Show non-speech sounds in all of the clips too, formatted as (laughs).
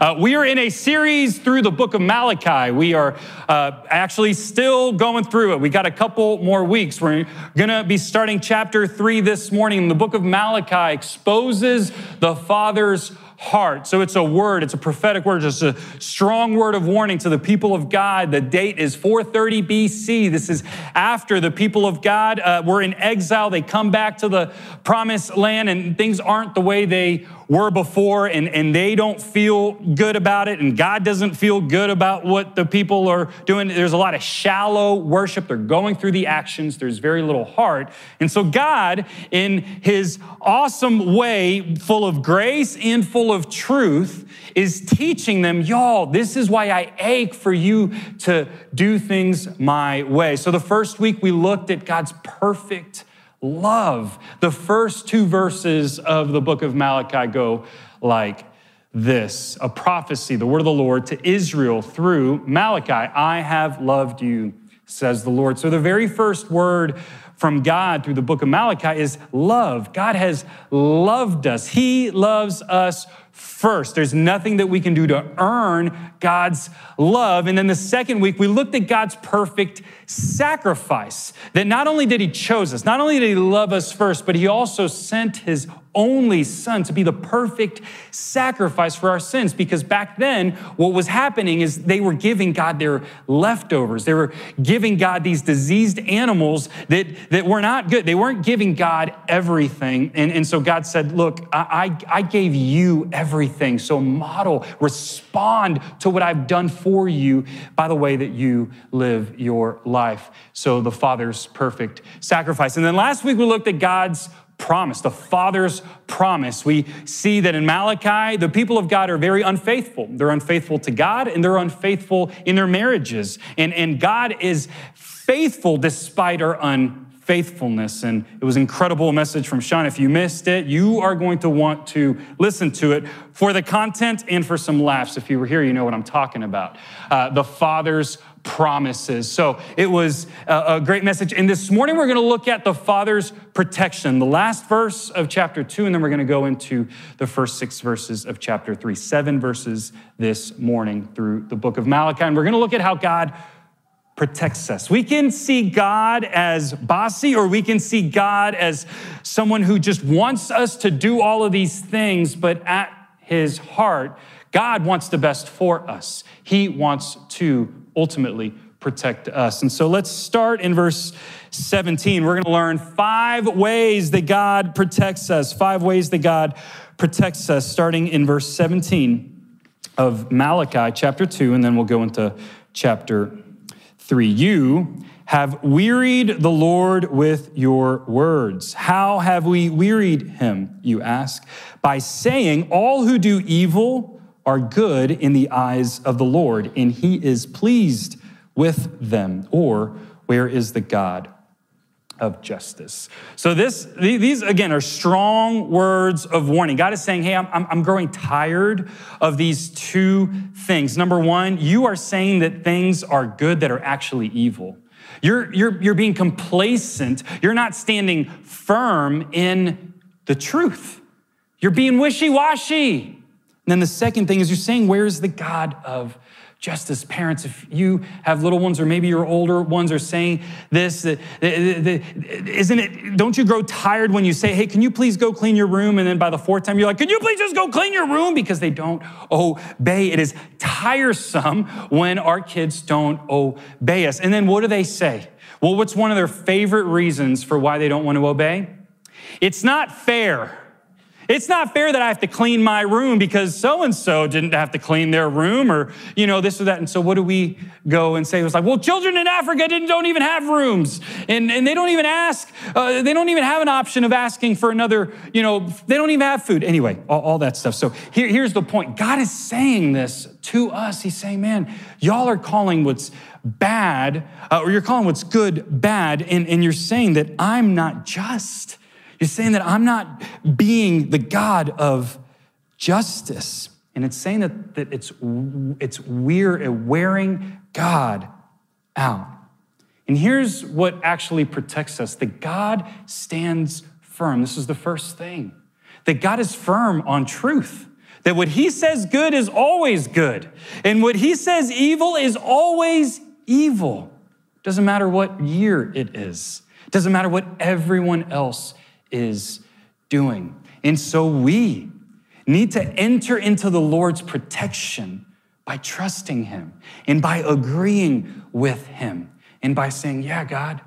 Uh, we are in a series through the book of Malachi. We are uh, actually still going through it. We got a couple more weeks. We're going to be starting chapter three this morning. The book of Malachi exposes the Father's heart. So it's a word, it's a prophetic word, just a strong word of warning to the people of God. The date is 430 BC. This is after the people of God uh, were in exile. They come back to the promised land and things aren't the way they were before and, and they don't feel good about it and God doesn't feel good about what the people are doing. There's a lot of shallow worship. They're going through the actions. There's very little heart. And so God, in his awesome way, full of grace and full of truth, is teaching them, y'all, this is why I ache for you to do things my way. So the first week we looked at God's perfect love. The first two verses of the book of Malachi go like this a prophecy, the word of the Lord to Israel through Malachi I have loved you, says the Lord. So the very first word from God through the book of Malachi is love. God has loved us, He loves us first. There's nothing that we can do to earn God's love. And then the second week, we looked at God's perfect sacrifice. That not only did He chose us, not only did He love us first, but He also sent His only son to be the perfect sacrifice for our sins. Because back then, what was happening is they were giving God their leftovers. They were giving God these diseased animals that, that were not good. They weren't giving God everything. And, and so God said, Look, I, I, gave you everything. So model, respond to what I've done for you by the way that you live your life. So the Father's perfect sacrifice. And then last week we looked at God's promise, the Father's promise. We see that in Malachi, the people of God are very unfaithful. They're unfaithful to God and they're unfaithful in their marriages. And, and God is faithful despite our unfaithfulness faithfulness. And it was an incredible message from Sean. If you missed it, you are going to want to listen to it for the content and for some laughs. If you were here, you know what I'm talking about. Uh, the Father's promises. So it was a, a great message. And this morning, we're going to look at the Father's protection, the last verse of chapter two, and then we're going to go into the first six verses of chapter three, seven verses this morning through the book of Malachi. And we're going to look at how God protects us. We can see God as bossy, or we can see God as someone who just wants us to do all of these things, but at his heart, God wants the best for us. He wants to ultimately protect us. And so let's start in verse 17. We're going to learn five ways that God protects us, five ways that God protects us, starting in verse 17 of Malachi chapter 2, and then we'll go into chapter 3. You have wearied the Lord with your words. How have we wearied him, you ask? By saying, All who do evil are good in the eyes of the Lord, and he is pleased with them. Or, where is the God of justice. So this, these again are strong words of warning. God is saying, hey, I'm, I'm growing tired of these two things. Number one, you are saying that things are good that are actually evil. You're, you're, you're being complacent. You're not standing firm in the truth. You're being wishy-washy. And then the second thing is you're saying, where's the God of just as parents, if you have little ones or maybe your older ones are saying this, isn't it, don't you grow tired when you say, hey, can you please go clean your room? And then by the fourth time, you're like, can you please just go clean your room? Because they don't obey. It is tiresome when our kids don't obey us. And then what do they say? Well, what's one of their favorite reasons for why they don't want to obey? It's not fair. It's not fair that I have to clean my room because so and so didn't have to clean their room or, you know, this or that. And so what do we go and say? It was like, well, children in Africa don't even have rooms. And, and they don't even ask, uh, they don't even have an option of asking for another, you know, they don't even have food. Anyway, all, all that stuff. So here, here's the point God is saying this to us. He's saying, man, y'all are calling what's bad, uh, or you're calling what's good bad, and, and you're saying that I'm not just. You're saying that I'm not being the God of justice. And it's saying that, that it's, it's we're uh, wearing God out. And here's what actually protects us that God stands firm. This is the first thing that God is firm on truth That what he says good is always good, and what he says evil is always evil. Doesn't matter what year it is, doesn't matter what everyone else is doing. And so we need to enter into the Lord's protection by trusting him and by agreeing with him and by saying, Yeah, God,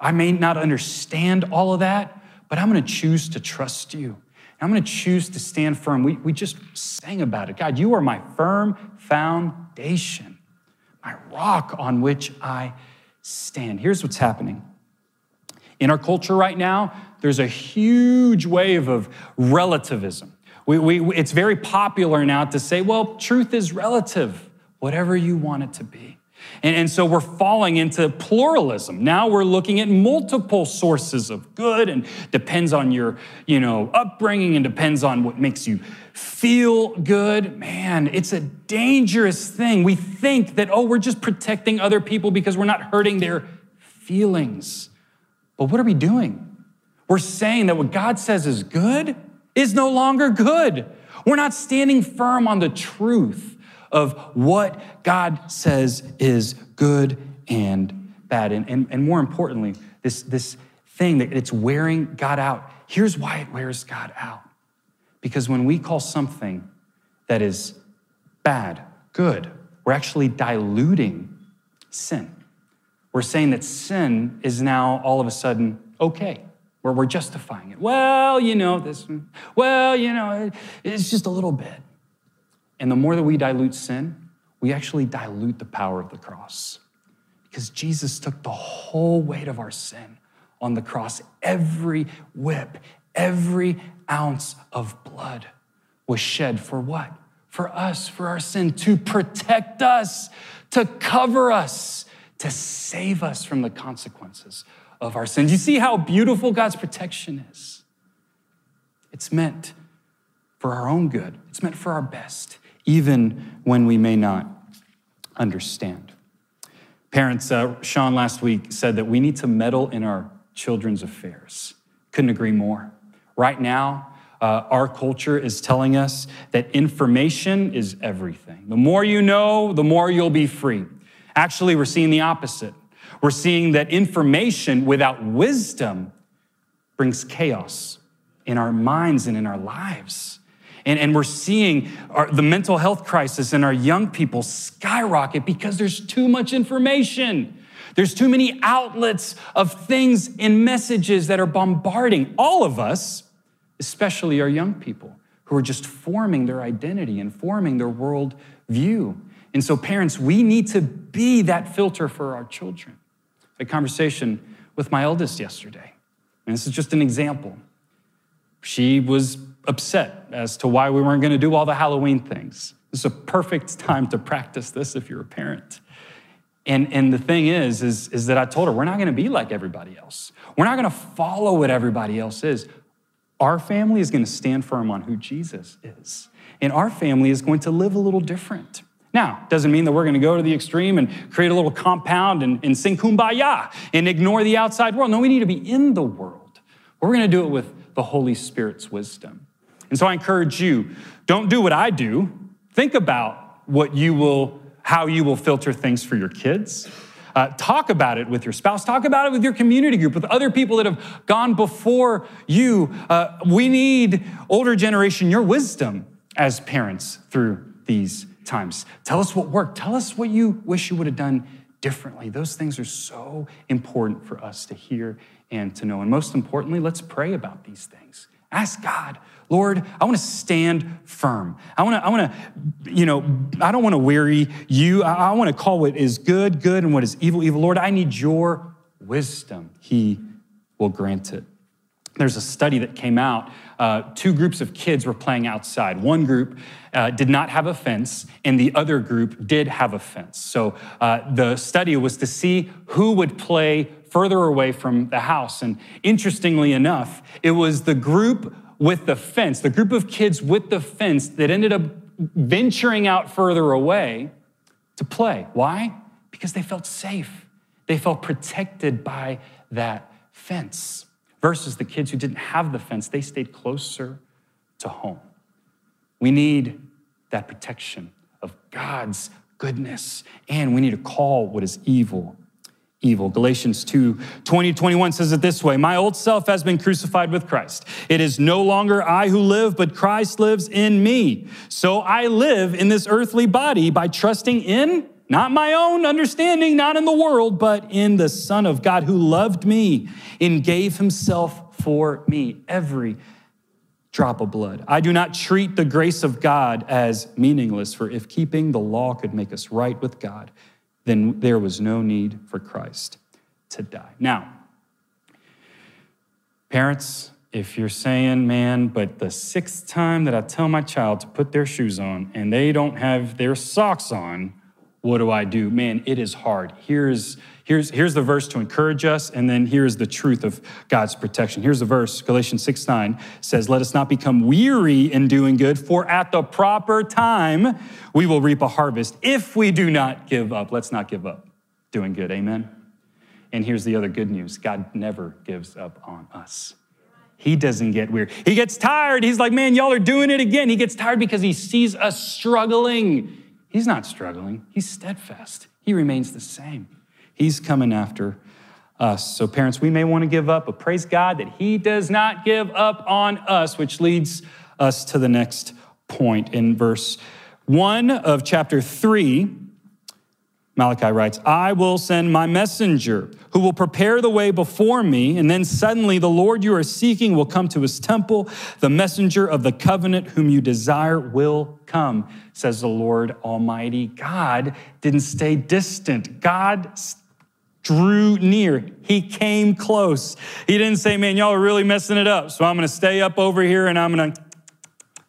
I may not understand all of that, but I'm going to choose to trust you. I'm going to choose to stand firm. We, we just sang about it. God, you are my firm foundation, my rock on which I stand. Here's what's happening. In our culture right now, there's a huge wave of relativism. We, we, it's very popular now to say, well, truth is relative, whatever you want it to be. And, and, so we're falling into pluralism. Now we're looking at multiple sources of good and depends on your, you know, upbringing and depends on what makes you feel good. Man, it's a dangerous thing. We think that, oh, we're just protecting other people because we're not hurting their feelings. But what are we doing? We're saying that what God says is good is no longer good. We're not standing firm on the truth of what God says is good and bad. And, and, and more importantly, this, this thing that it's wearing God out. Here's why it wears God out. Because when we call something that is bad, good, we're actually diluting sin. We're saying that sin is now all of a sudden okay, where we're justifying it. Well, you know, this, well, you know, it's just a little bit. And the more that we dilute sin, we actually dilute the power of the cross. Because Jesus took the whole weight of our sin on the cross. Every whip, every ounce of blood was shed for what? For us, for our sin, to protect us, to cover us, to save us from the consequences of our sins. You see how beautiful God's protection is? It's meant for our own good, it's meant for our best even when we may not understand. Parents, uh, Sean last week said that we need to meddle in our children's affairs. Couldn't agree more. Right now, uh, our culture is telling us that information is everything. The more you know, the more you'll be free. Actually, we're seeing the opposite. We're seeing that information without wisdom brings chaos in our minds and in our lives. And, and we're seeing our, the mental health crisis in our young people skyrocket because there's too much information. There's too many outlets of things and messages that are bombarding all of us, especially our young people who are just forming their identity and forming their world view. And so, parents, we need to be that filter for our children. A conversation with my eldest yesterday, and this is just an example. She was upset as to why we weren't going to do all the Halloween things. This is a perfect time to practice this if you're a parent. And, and the thing is, is, is that I told her, we're not going to be like everybody else. We're not going to follow what everybody else is. Our family is going to stand firm on who Jesus is. And our family is going to live a little different. Now, doesn't mean that we're going to go to the extreme and create a little compound and, and sing kumbaya and ignore the outside world. No, we need to be in the world. We're going to do it with the Holy Spirit's wisdom. And so I encourage you don't do what I do. Think about what you will, how you will filter things for your kids. Uh, talk about it with your spouse. Talk about it with your community group, with other people that have gone before you. Uh, we need older generation, your wisdom as parents through these times. Tell us what worked. Tell us what you wish you would have done differently. Those things are so important for us to hear and to know. And most importantly, let's pray about these things. Ask God, Lord, I want to stand firm. I want to, I want to, you know, I don't want to weary you. I, want to call what is good, good, and what is evil, evil. Lord, I need your wisdom. He will grant it. There's a study that came out. Uh, two groups of kids were playing outside. One group uh, did not have a fence, and the other group did have a fence. So uh, the study was to see who would play further away from the house. And interestingly enough, it was the group with the fence, the group of kids with the fence that ended up venturing out further away to play. Why? Because they felt safe. They felt protected by that fence. Versus the kids who didn't have the fence, they stayed closer to home. We need that protection of God's goodness, and we need to call what is evil evil. Galatians 2 20 21 says it this way My old self has been crucified with Christ. It is no longer I who live, but Christ lives in me. So I live in this earthly body by trusting in not my own understanding, not in the world, but in the Son of God who loved me and gave himself for me. Every drop of blood. I do not treat the grace of God as meaningless, for if keeping the law could make us right with God, then there was no need for Christ to die. Now, parents, if you're saying, man, but the sixth time that I tell my child to put their shoes on and they don't have their socks on, what do I do? Man, it is hard. Here's, here's, here's the verse to encourage us, and then here's the truth of God's protection. Here's the verse, Galatians 6 9 says, Let us not become weary in doing good, for at the proper time we will reap a harvest if we do not give up. Let's not give up doing good. Amen. And here's the other good news God never gives up on us. He doesn't get weird. He gets tired. He's like, man, y'all are doing it again. He gets tired because he sees us struggling. He's not struggling, he's steadfast. He remains the same. He's coming after us. So, parents, we may want to give up, but praise God that He does not give up on us, which leads us to the next point in verse 1 of chapter 3. Malachi writes, I will send my messenger who will prepare the way before me, and then suddenly the Lord you are seeking will come to his temple. The messenger of the covenant whom you desire will come, says the Lord Almighty. God didn't stay distant. God drew near. He came close. He didn't say, Man, y'all are really messing it up, so I'm gonna stay up over here and I'm gonna.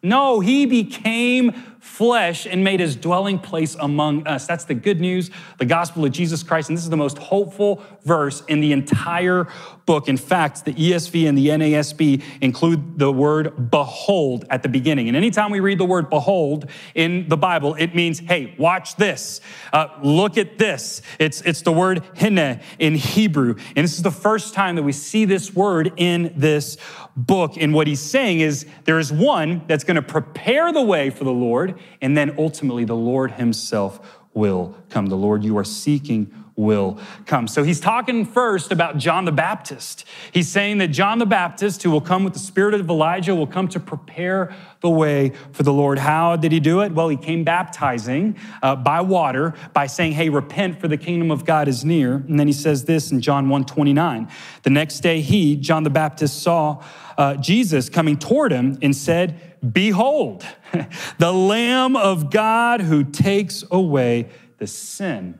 No, he became flesh and made his dwelling place among us. That's the good news, the gospel of Jesus Christ. And this is the most hopeful verse in the entire book. In fact, the ESV and the NASB include the word behold at the beginning. And anytime we read the word behold in the Bible, it means, hey, watch this, uh, look at this. It's, it's the word hine in Hebrew. And this is the first time that we see this word in this book. And what he's saying is there is one that's going to prepare the way for the Lord, and then ultimately the Lord himself will come. The Lord you are seeking will come. So he's talking first about John the Baptist. He's saying that John the Baptist, who will come with the spirit of Elijah, will come to prepare the way for the Lord. How did he do it? Well, he came baptizing uh, by water by saying, "Hey, repent for the kingdom of God is near." And then he says this in John 1:29. The next day he, John the Baptist saw uh, Jesus coming toward him and said, "Behold, (laughs) the Lamb of God who takes away the sin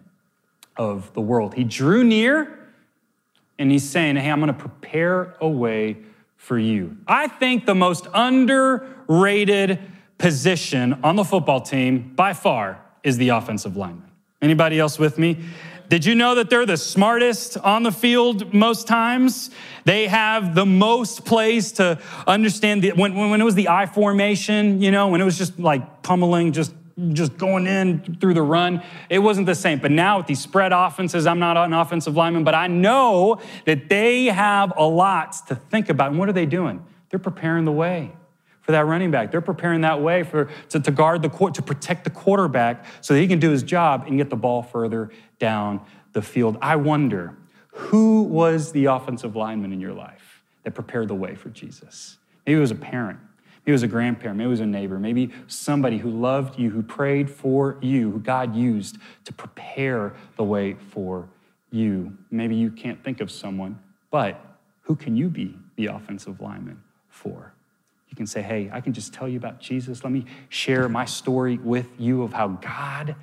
of the world. He drew near and he's saying, Hey, I'm going to prepare a way for you. I think the most underrated position on the football team by far is the offensive lineman. Anybody else with me? Did you know that they're the smartest on the field most times? They have the most plays to understand the, when, when it was the I formation, you know, when it was just like pummeling, just just going in through the run. It wasn't the same. But now with these spread offenses, I'm not an offensive lineman, but I know that they have a lot to think about. And what are they doing? They're preparing the way for that running back. They're preparing that way for to, to guard the court, to protect the quarterback so that he can do his job and get the ball further down the field. I wonder who was the offensive lineman in your life that prepared the way for Jesus? Maybe it was a parent. Maybe it was a grandparent, maybe it was a neighbor, maybe somebody who loved you, who prayed for you, who God used to prepare the way for you. Maybe you can't think of someone, but who can you be the offensive lineman for? You can say, hey, I can just tell you about Jesus. Let me share my story with you of how God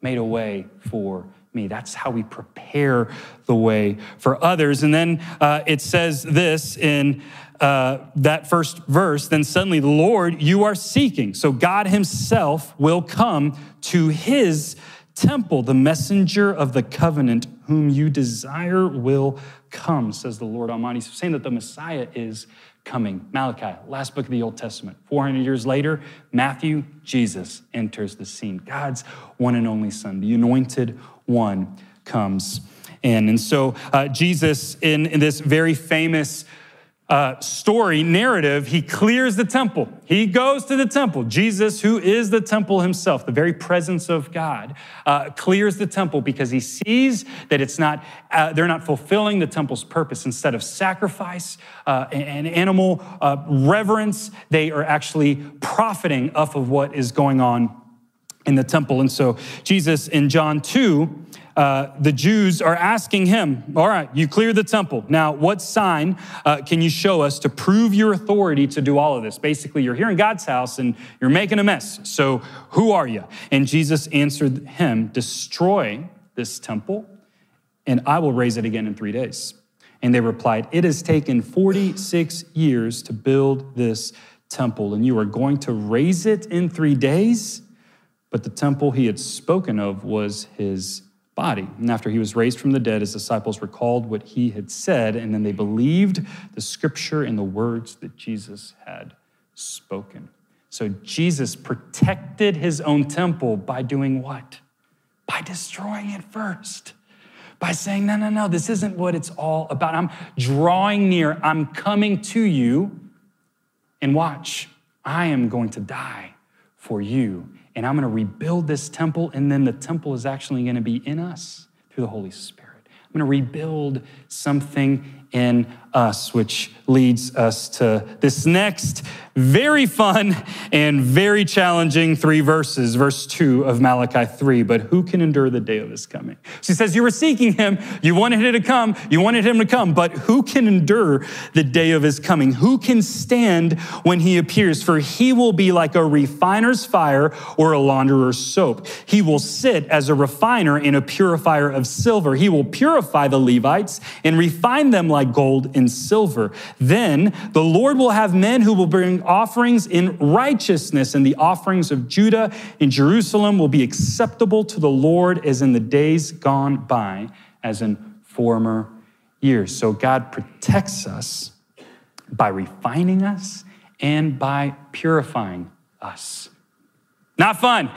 made a way for me. That's how we prepare the way for others. And then uh, it says this in uh, that first verse, then suddenly the Lord you are seeking. So God Himself will come to His temple. The messenger of the covenant whom you desire will come, says the Lord Almighty. So saying that the Messiah is coming. Malachi, last book of the Old Testament. 400 years later, Matthew, Jesus enters the scene. God's one and only Son, the anointed one, comes in. And so uh, Jesus, in, in this very famous uh, story, narrative, he clears the temple. He goes to the temple. Jesus, who is the temple himself, the very presence of God, uh, clears the temple because he sees that it's not, uh, they're not fulfilling the temple's purpose. Instead of sacrifice uh, and animal uh, reverence, they are actually profiting off of what is going on in the temple. And so Jesus in John 2, uh, the Jews are asking him, All right, you clear the temple. Now, what sign uh, can you show us to prove your authority to do all of this? Basically, you're here in God's house and you're making a mess. So, who are you? And Jesus answered him, Destroy this temple, and I will raise it again in three days. And they replied, It has taken 46 years to build this temple, and you are going to raise it in three days? But the temple he had spoken of was his body. And after he was raised from the dead, his disciples recalled what he had said, and then they believed the scripture and the words that Jesus had spoken. So Jesus protected his own temple by doing what? By destroying it first. By saying, no, no, no, this isn't what it's all about. I'm drawing near, I'm coming to you, and watch, I am going to die for you and I'm going to rebuild this temple, and then the temple is actually going to be in us through the Holy Spirit. I'm going to rebuild something in us, which leads us to this next very fun and very challenging three verses, verse 2 of Malachi 3. But who can endure the day of his coming? She says, You were seeking him, you wanted him to come, you wanted him to come, but who can endure the day of his coming? Who can stand when he appears? For he will be like a refiner's fire or a launderer's soap. He will sit as a refiner and a purifier of silver. He will purify the Levites and refine them like gold and silver. Then the Lord will have men who will bring offerings in righteousness, and the offerings of Judah in Jerusalem will be acceptable to the Lord as in the days gone by, as in former years. So God protects us by refining us and by purifying us. Not fun.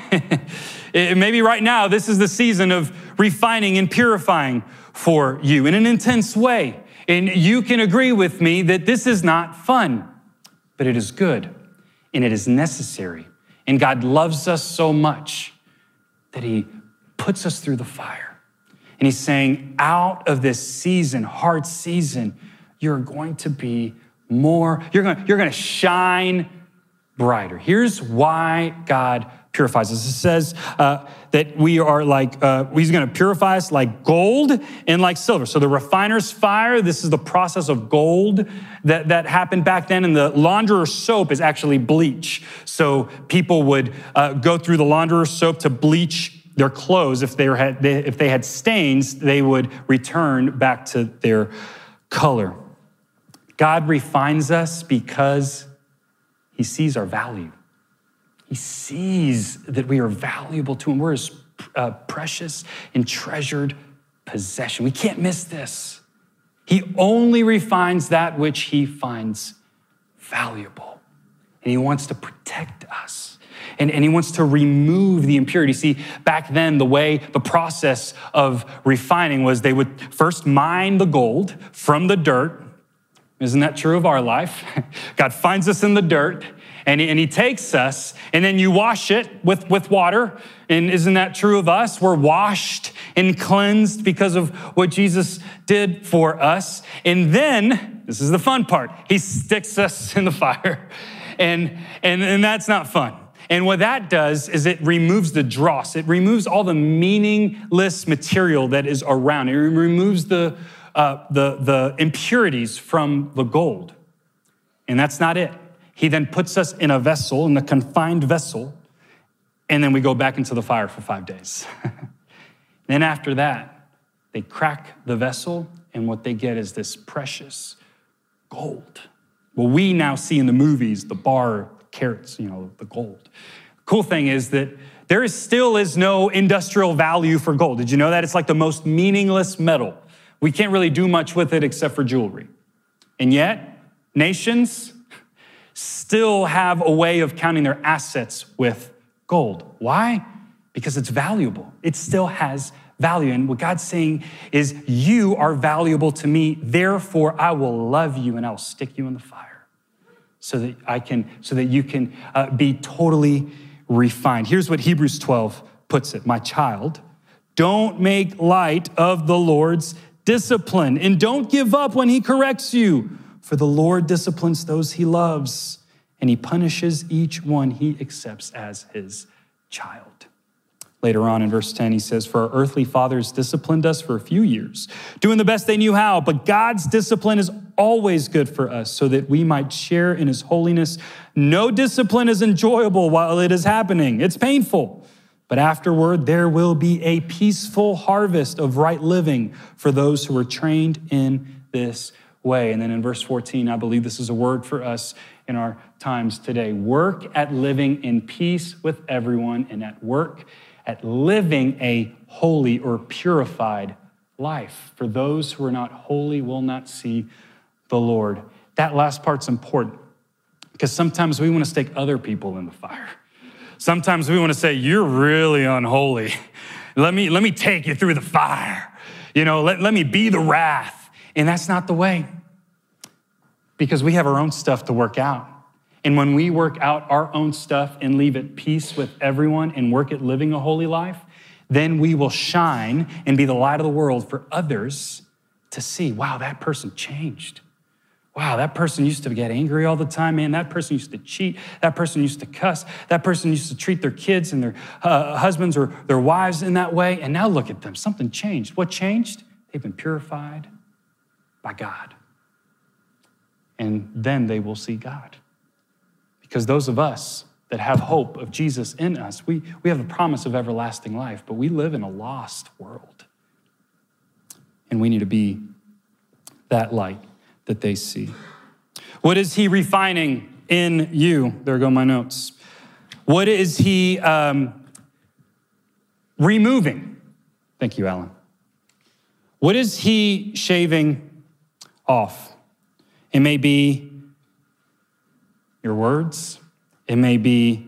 (laughs) Maybe right now, this is the season of refining and purifying for you in an intense way. And you can agree with me that this is not fun, but it is good and it is necessary. And God loves us so much that He puts us through the fire. And He's saying, out of this season, hard season, you're going to be more, you're going, you're to shine brighter. Here's why God purifies us. It says uh, that we are like, uh, he's going to purify us like gold and like silver. So the refiner's fire, this is the process of gold that, that happened back then. And the launderer's soap is actually bleach. So people would uh, go through the launderer's soap to bleach their clothes. If they, had, if they had stains, they would return back to their color. God refines us because he sees our value. He sees that we are valuable to him. We're his uh, precious and treasured possession. We can't miss this. He only refines that which he finds valuable. And he wants to protect us. And, and he wants to remove the impurity. See, back then, the way, the process of refining was they would first mine the gold from the dirt. Isn't that true of our life? (laughs) God finds us in the dirt and he, and he takes us, and then you wash it with, with water. And isn't that true of us? We're washed and cleansed because of what Jesus did for us. And then, this is the fun part, he sticks us (laughs) in the fire. And, and, and that's not fun. And what that does is it removes the dross. It removes all the meaningless material that is around. It removes the, uh, the, the impurities from the gold. And that's not it. He then puts us in a vessel, in a confined vessel, and then we go back into the fire for five days. (laughs) then after that, they crack the vessel, and what they get is this precious gold. Well, we now see in the movies the bar the karats, you know, the gold. Cool thing is that there is still is no industrial value for gold. Did you know that? It's like the most meaningless metal. We can't really do much with it except for jewelry. And yet, nations still have a way of counting their assets with gold. Why? Because it's valuable. It still has value. And what God's saying is, You are valuable to me, therefore I will love you and I will stick you in the fire so that I can, so that you can uh, be totally refined. Here's what Hebrews 12 puts it My child, don't make light of the Lord's discipline and don't give up when he corrects you, for the Lord disciplines those he loves and he punishes each one he accepts as his child. Later on in verse 10, he says, For our earthly fathers disciplined us for a few years, doing the best they knew how, but God's discipline is always good for us so that we might share in his holiness. No discipline is enjoyable while it is happening, it's painful. But afterward, there will be a peaceful harvest of right living for those who are trained in this way. And then in verse 14, I believe this is a word for us in our times today. Work at living in peace with everyone and at work at living a holy or purified life. For those who are not holy will not see the Lord. That last part's important because sometimes we want to stake other people in the fire. Sometimes we want to say, You're really unholy. Let me, let me take you through the fire. You know, let, let me be the wrath. And that's not the way because we have our own stuff to work out. And when we work out our own stuff and leave at peace with everyone and work at living a holy life, then we will shine and be the light of the world for others to see wow, that person changed. Wow, that person used to get angry all the time, man. That person used to cheat. That person used to cuss. That person used to treat their kids and their uh, husbands or their wives in that way. And now look at them. Something changed. What changed? They've been purified by God and then they will see God. Because those of us that have hope of Jesus in us, we, we have the promise of everlasting life, but we live in a lost world. And we need to be that light that they see. What is he refining in you? There go my notes. What is he um, removing? Thank you, Alan. What is he shaving off? It may be your words, it may be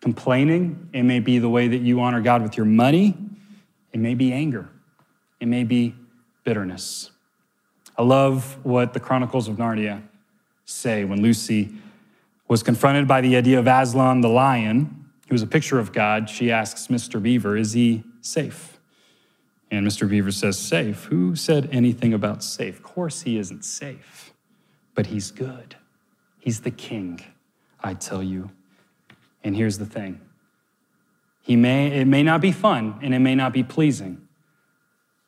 complaining, it may be the way that you honor God with your money, it may be anger, it may be bitterness. I love what the Chronicles of Narnia say when Lucy was confronted by the idea of Aslan the lion, who was a picture of God. She asks Mr. Beaver, Is he safe? And Mr. Beaver says, Safe? Who said anything about safe? Of course, he isn't safe but he's good. He's the king, I tell you. And here's the thing he may, it may not be fun and it may not be pleasing,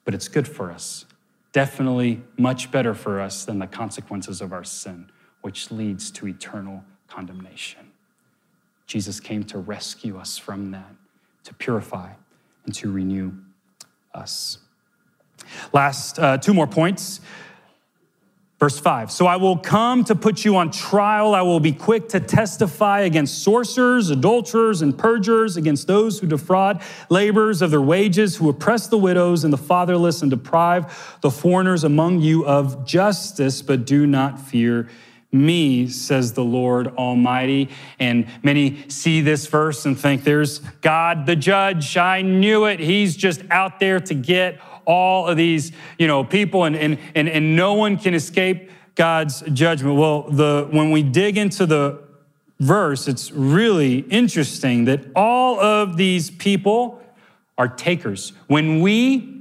but it's good for us. Definitely much better for us than the consequences of our sin, which leads to eternal condemnation. Jesus came to rescue us from that, to purify and to renew us. Last uh, two more points. Verse 5 So I will come to put you on trial. I will be quick to testify against sorcerers, adulterers, and perjurers, against those who defraud laborers of their wages, who oppress the widows and the fatherless, and deprive the foreigners among you of justice, but do not fear me, says the Lord Almighty. And many see this verse and think, there's God the judge. I knew it. He's just out there to get all of these, you know, people and, and, and, and no one can escape God's judgment. Well, the, when we dig into the verse, it's really interesting that all of these people are takers. When we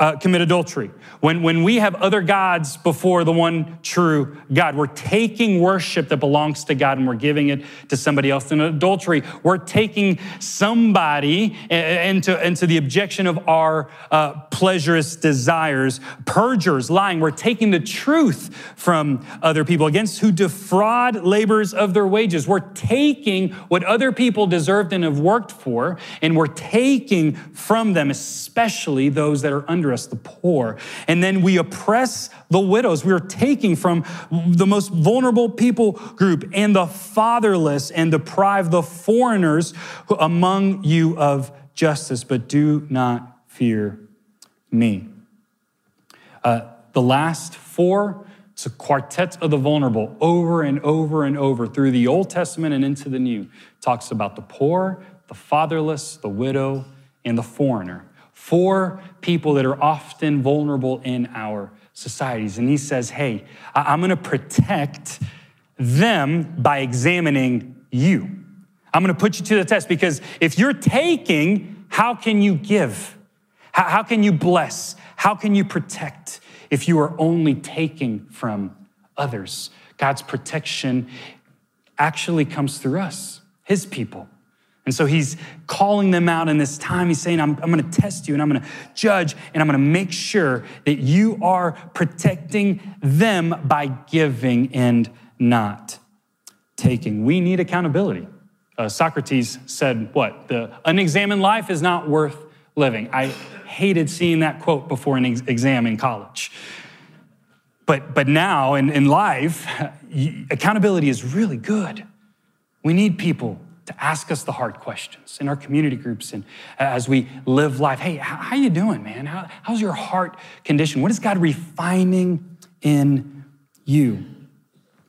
uh, commit adultery, when, when we have other gods before the one true God, we're taking worship that belongs to God and we're giving it to somebody else. In adultery, we're taking somebody into, into the objection of our uh, pleasurous desires. Perjurers, lying, we're taking the truth from other people against who defraud laborers of their wages. We're taking what other people deserved and have worked for, and we're taking from them, especially those that are under us, the poor. And then we oppress the widows. We are taking from the most vulnerable people group and the fatherless and deprive the foreigners among you of justice. But do not fear me. Uh, the last four, it's a quartet of the vulnerable over and over and over through the Old Testament and into the New. Talks about the poor, the fatherless, the widow, and the foreigner for people that are often vulnerable in our societies. And he says, Hey, I'm gonna protect them by examining you. I'm gonna put you to the test because if you're taking, how can you give? How, can you bless? How can you protect if you are only taking from others? God's protection actually comes through us, his people. And so he's calling them out in this time. He's saying, I'm, I'm going to test you and I'm going to judge and I'm going to make sure that you are protecting them by giving and not taking. We need accountability. Uh, Socrates said, What? The unexamined life is not worth living. I hated seeing that quote before an ex- exam in college. But, but now in, in life, (laughs) accountability is really good. We need people to ask us the hard questions in our community groups and as we live life. Hey, how, you doing, man? How, how's your heart condition? What is God refining in you?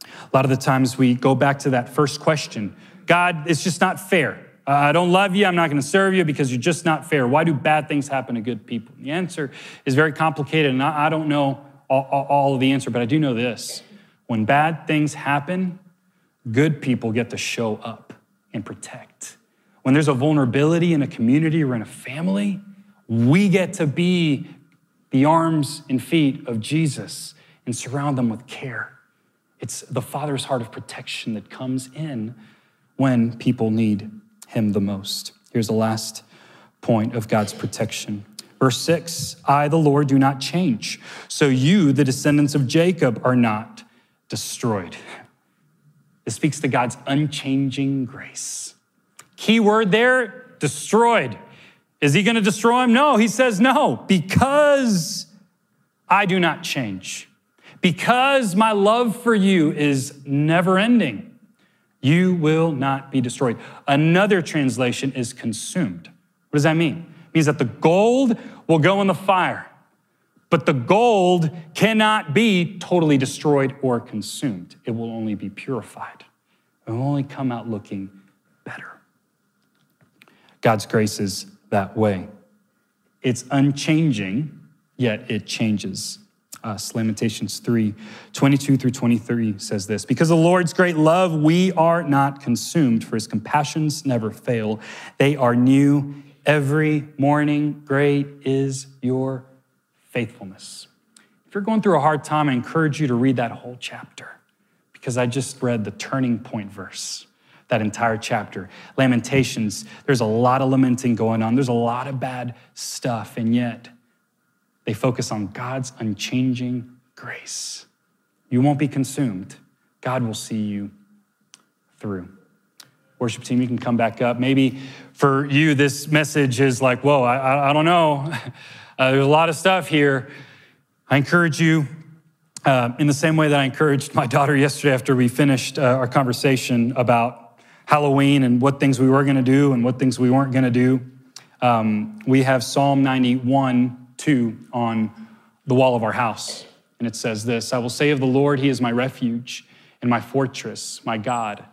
A lot of the times we go back to that first question God, it's just not fair. Uh, I don't love you. I'm not going to serve you because you're just not fair. Why do bad things happen to good people? The answer is very complicated, and I, I don't know all, all, all of the answer, but I do know this. When bad things happen, good people get to show up and protect. When there's a vulnerability in a community or in a family, we get to be the arms and feet of Jesus and surround them with care. It's the Father's heart of protection that comes in when people need Him the most. Here's the last point of God's protection. Verse 6 I, the Lord, do not change. So you, the descendants of Jacob, are not destroyed. (laughs) It speaks to God's unchanging grace. Key word there destroyed. Is he going to destroy him? No, he says no, because I do not change. Because my love for you is never ending, you will not be destroyed. Another translation is consumed. What does that mean? It means that the gold will go in the fire, but the gold cannot be totally destroyed or consumed. It will only be purified. It will only come out looking better. God's grace is that way. It's unchanging, yet it changes uh, us. Lamentations 3 22 through 23 says this Because the Lord's great love, we are not consumed, for his compassions never fail. They are new every morning. Great is your faithfulness. If you're going through a hard time, I encourage you to read that whole chapter because I just read the turning point verse, that entire chapter. Lamentations, there's a lot of lamenting going on, there's a lot of bad stuff, and yet they focus on God's unchanging grace. You won't be consumed, God will see you through. Worship team, you can come back up. Maybe for you, this message is like, whoa, I, I, I don't know. (laughs) Uh, there's a lot of stuff here. I encourage you, uh, in the same way that I encouraged my (laughs) daughter yesterday after we finished uh, our conversation about Halloween and what things we were going to do and what things we weren't going to do. Um, we have Psalm 91 2 on the wall of our house. And it says this I will say of the Lord, He is my refuge and my fortress, my God,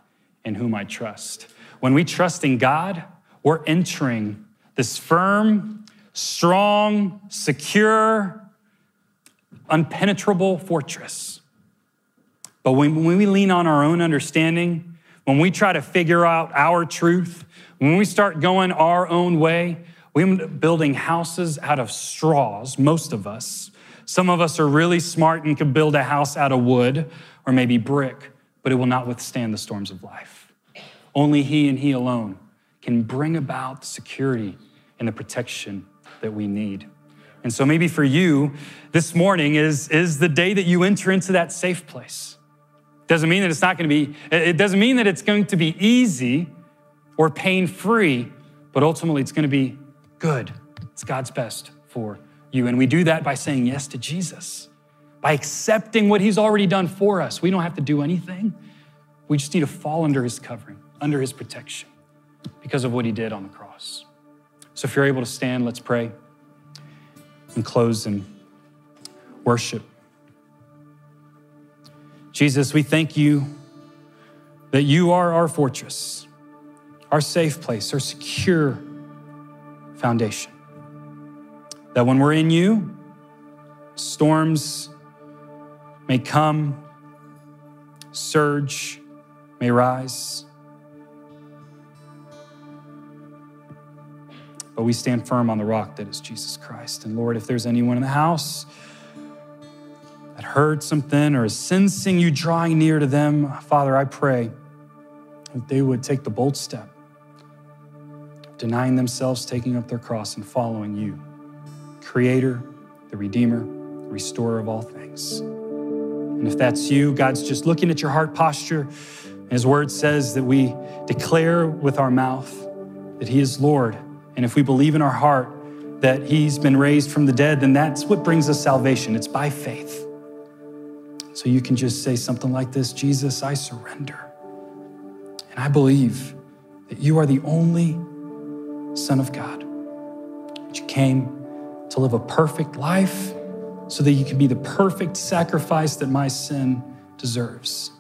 in whom I trust. When we trust in God, we're entering this firm, strong, secure, unpenetrable fortress. But when, when we lean on our own understanding, when we try to figure out our truth, when we start going our own way, we end up building houses out of straws, most of us. Some of us are really smart and can build a house out of wood or maybe brick, but it will not withstand the storms of life. Only He and He alone can bring about security and the protection that we need. And so maybe for you, this morning is, is the day that you enter into that safe place. Doesn't mean that it's not going to be, it doesn't mean that it's going to be easy or pain free, but ultimately it's going to be good. It's God's best for you. And we do that by saying yes to Jesus, by accepting what He's already done for us. We don't have to do anything. We just need to fall under His covering, under His protection, because of what He did on the cross. So if you're able to stand, let's pray and close in worship. Jesus, we thank you that you are our fortress, our safe place, our secure foundation. That when we're in you, storms may come, surge may rise. But we stand firm on the rock that is Jesus Christ. And Lord, if there's anyone in the house that heard something or is sensing you drawing near to them, Father, I pray that they would take the bold step, denying themselves, taking up their cross, and following you, Creator, the Redeemer, Restorer of all things. And if that's you, God's just looking at your heart posture. His word says that we declare with our mouth that He is Lord. And if we believe in our heart that He's been raised from the dead, then that's what brings us salvation. It's by faith. So you can just say something like this Jesus, I surrender. And I believe that you are the only Son of God. That you came to live a perfect life so that you can be the perfect sacrifice that my sin deserves.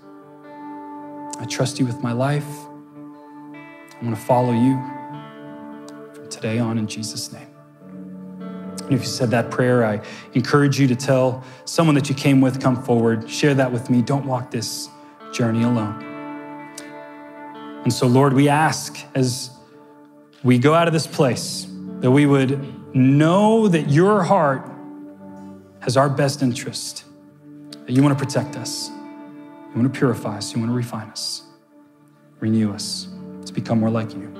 I trust you with my life. I want to follow you today on in Jesus' name. And if you said that prayer, I encourage you to tell someone that you came with, come forward, share that with me. Don't walk this journey alone. And so, Lord, we ask as we go out of this place that we would know that your heart has our best interest, that you want to protect us, you want to purify us, you want to refine us, renew us to become more like you.